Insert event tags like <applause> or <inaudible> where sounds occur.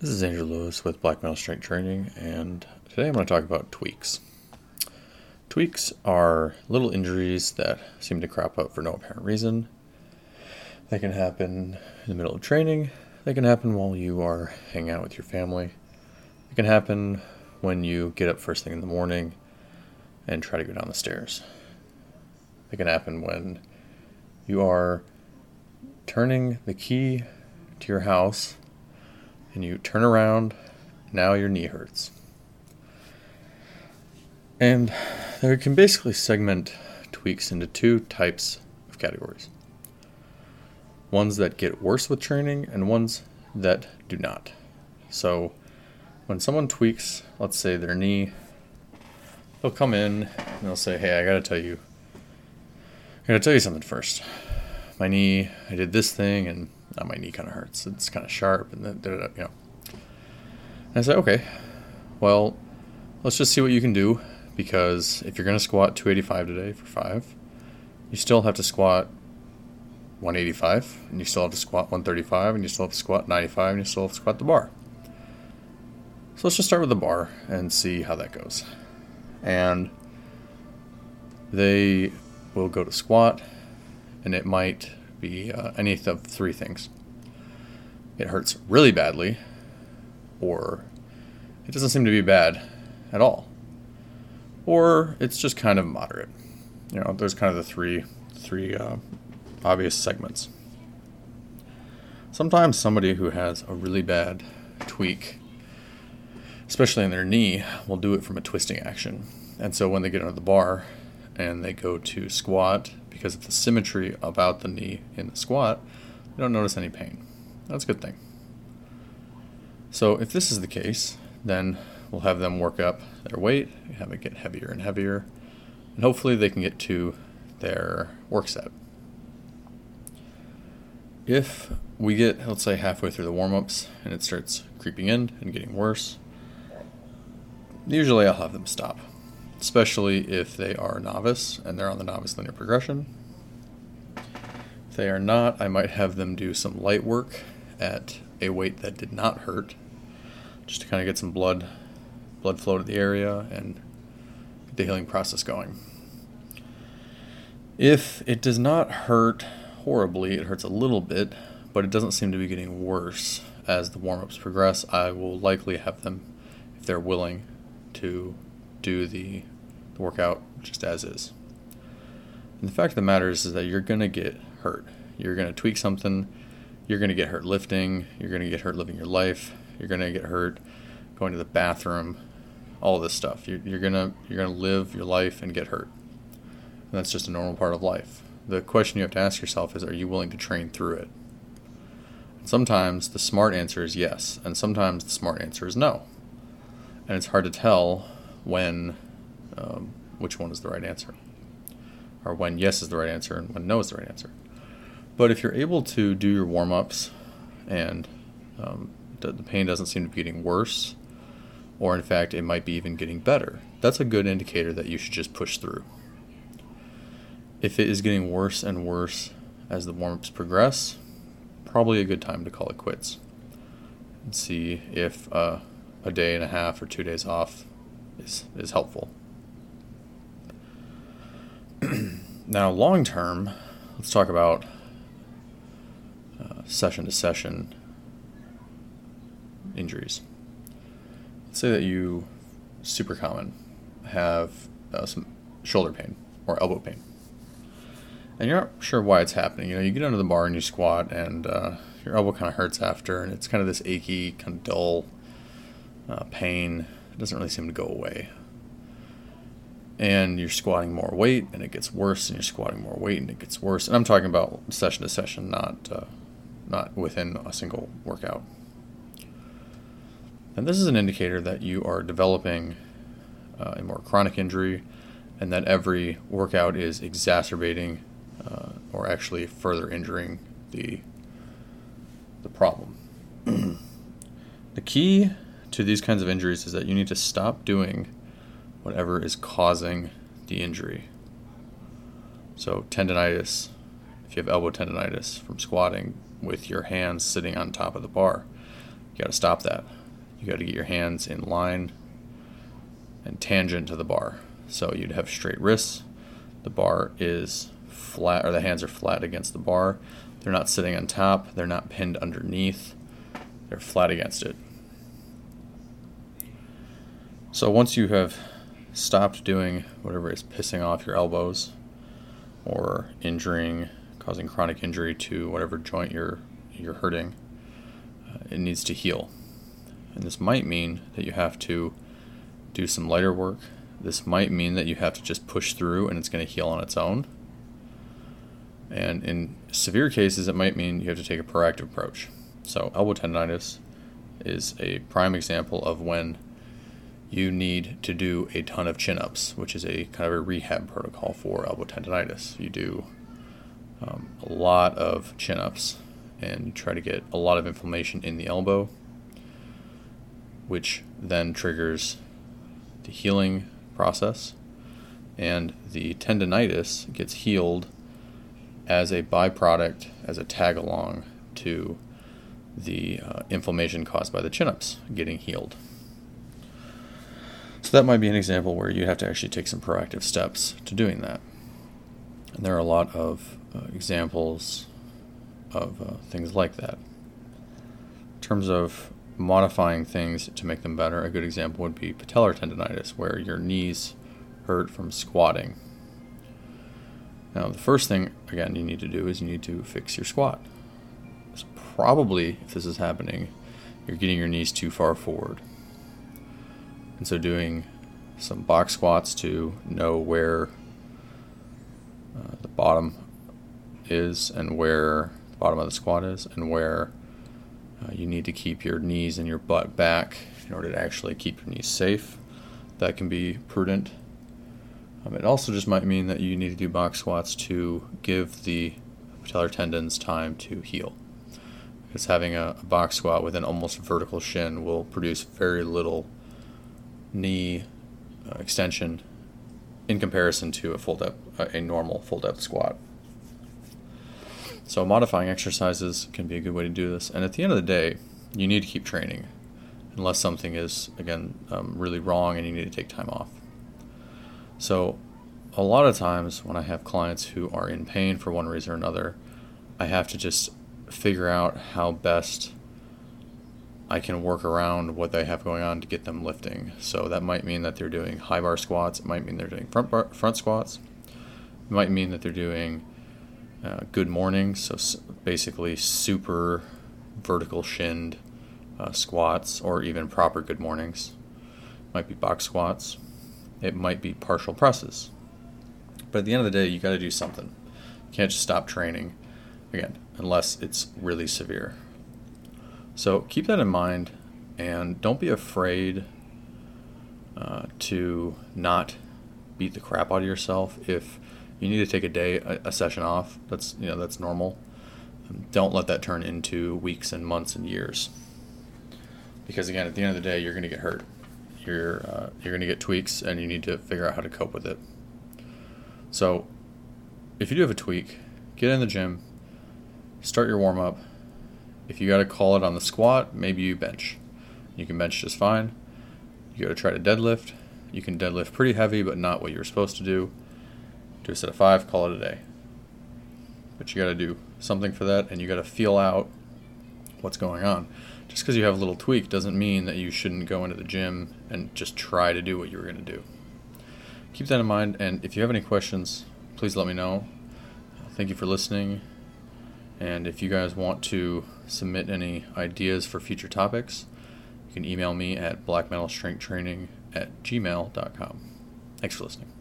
This is Andrew Lewis with Black Metal Strength Training, and today I'm going to talk about tweaks. Tweaks are little injuries that seem to crop up for no apparent reason. They can happen in the middle of training, they can happen while you are hanging out with your family, it can happen when you get up first thing in the morning and try to go down the stairs. It can happen when you are turning the key to your house and you turn around, now your knee hurts. And they can basically segment tweaks into two types of categories ones that get worse with training and ones that do not. So, when someone tweaks, let's say their knee, they'll come in and they'll say, Hey, I gotta tell you, I gotta tell you something first. My knee, I did this thing and now my knee kind of hurts. It's kind of sharp, and then you know. And I said, okay, well, let's just see what you can do because if you're going to squat 285 today for five, you still have to squat 185, and you still have to squat 135, and you still have to squat 95, and you still have to squat the bar. So let's just start with the bar and see how that goes. And they will go to squat, and it might be uh, any of three things. It hurts really badly, or it doesn't seem to be bad at all, or it's just kind of moderate. You know, there's kind of the three three uh, obvious segments. Sometimes somebody who has a really bad tweak, especially in their knee, will do it from a twisting action. And so when they get under the bar and they go to squat because of the symmetry about the knee in the squat, you don't notice any pain. That's a good thing. So if this is the case, then we'll have them work up their weight, have it get heavier and heavier, and hopefully they can get to their work set. If we get, let's say, halfway through the warm ups and it starts creeping in and getting worse, usually I'll have them stop especially if they are novice and they're on the novice linear progression. If they are not, I might have them do some light work at a weight that did not hurt, just to kind of get some blood blood flow to the area and get the healing process going. If it does not hurt horribly, it hurts a little bit, but it doesn't seem to be getting worse as the warm ups progress. I will likely have them, if they're willing, to do the, the workout just as is. And the fact of the matter is, is that you're going to get hurt. You're going to tweak something. You're going to get hurt lifting. You're going to get hurt living your life. You're going to get hurt going to the bathroom. All this stuff. You're, you're gonna you're gonna live your life and get hurt. And that's just a normal part of life. The question you have to ask yourself is, are you willing to train through it? And sometimes the smart answer is yes, and sometimes the smart answer is no. And it's hard to tell when um, which one is the right answer, or when yes is the right answer and when no is the right answer. But if you're able to do your warm ups and um, the, the pain doesn't seem to be getting worse, or in fact it might be even getting better, that's a good indicator that you should just push through. If it is getting worse and worse as the warm ups progress, probably a good time to call it quits and see if uh, a day and a half or two days off is, is helpful. Now, long term, let's talk about uh, session to session injuries. Let's say that you, super common, have uh, some shoulder pain or elbow pain. And you're not sure why it's happening. You know, you get under the bar and you squat, and uh, your elbow kind of hurts after, and it's kind of this achy, kind of dull uh, pain doesn't really seem to go away. And you're squatting more weight, and it gets worse, and you're squatting more weight, and it gets worse. And I'm talking about session to session, not uh, not within a single workout. And this is an indicator that you are developing uh, a more chronic injury, and that every workout is exacerbating uh, or actually further injuring the the problem. <clears throat> the key to these kinds of injuries is that you need to stop doing whatever is causing the injury. So, tendonitis, if you have elbow tendonitis from squatting with your hands sitting on top of the bar, You got to stop that. You got to get your hands in line and tangent to the bar. So you'd have straight wrists. The bar is flat, or the hands are flat against the bar. They're not sitting on top. They're not pinned underneath. They're flat against it. So once you have stopped doing whatever is pissing off your elbows or injuring, causing chronic injury to whatever joint you're you're hurting, uh, it needs to heal. And this might mean that you have to do some lighter work. This might mean that you have to just push through and it's going to heal on its own. And in severe cases, it might mean you have to take a proactive approach. So, elbow tendonitis is a prime example of when you need to do a ton of chin ups, which is a kind of a rehab protocol for elbow tendonitis. You do um, a lot of chin ups and you try to get a lot of inflammation in the elbow, which then triggers the healing process. And the tendonitis gets healed as a byproduct, as a tag along to the uh, inflammation caused by the chin ups getting healed. So that might be an example where you have to actually take some proactive steps to doing that. And there are a lot of uh, examples of uh, things like that. In terms of modifying things to make them better, a good example would be patellar tendonitis, where your knees hurt from squatting. Now, the first thing, again, you need to do is you need to fix your squat. So probably, if this is happening, you're getting your knees too far forward. And so, doing some box squats to know where uh, the bottom is and where the bottom of the squat is and where uh, you need to keep your knees and your butt back in order to actually keep your knees safe. That can be prudent. Um, it also just might mean that you need to do box squats to give the patellar tendons time to heal. Because having a, a box squat with an almost vertical shin will produce very little knee uh, extension in comparison to a full depth, uh, a normal full depth squat. So modifying exercises can be a good way to do this. And at the end of the day, you need to keep training, unless something is again um, really wrong and you need to take time off. So, a lot of times when I have clients who are in pain for one reason or another, I have to just figure out how best I can work around what they have going on to get them lifting. So that might mean that they're doing high bar squats. It might mean they're doing front bar, front squats. It might mean that they're doing uh, good mornings. So basically, super vertical shinned uh, squats, or even proper good mornings. It might be box squats. It might be partial presses. But at the end of the day, you got to do something. You can't just stop training again unless it's really severe. So keep that in mind and don't be afraid uh, to not beat the crap out of yourself if you need to take a day a, a session off. That's you know that's normal. Don't let that turn into weeks and months and years. Because again at the end of the day you're going to get hurt. You're uh, you're going to get tweaks and you need to figure out how to cope with it. So if you do have a tweak get in the gym. Start your warm up if you got to call it on the squat, maybe you bench. You can bench just fine. You got to try to deadlift. You can deadlift pretty heavy, but not what you're supposed to do. Do a set of five, call it a day. But you got to do something for that, and you got to feel out what's going on. Just because you have a little tweak doesn't mean that you shouldn't go into the gym and just try to do what you were going to do. Keep that in mind, and if you have any questions, please let me know. Thank you for listening. And if you guys want to submit any ideas for future topics, you can email me at blackmetalstrengthtraining at gmail.com. Thanks for listening.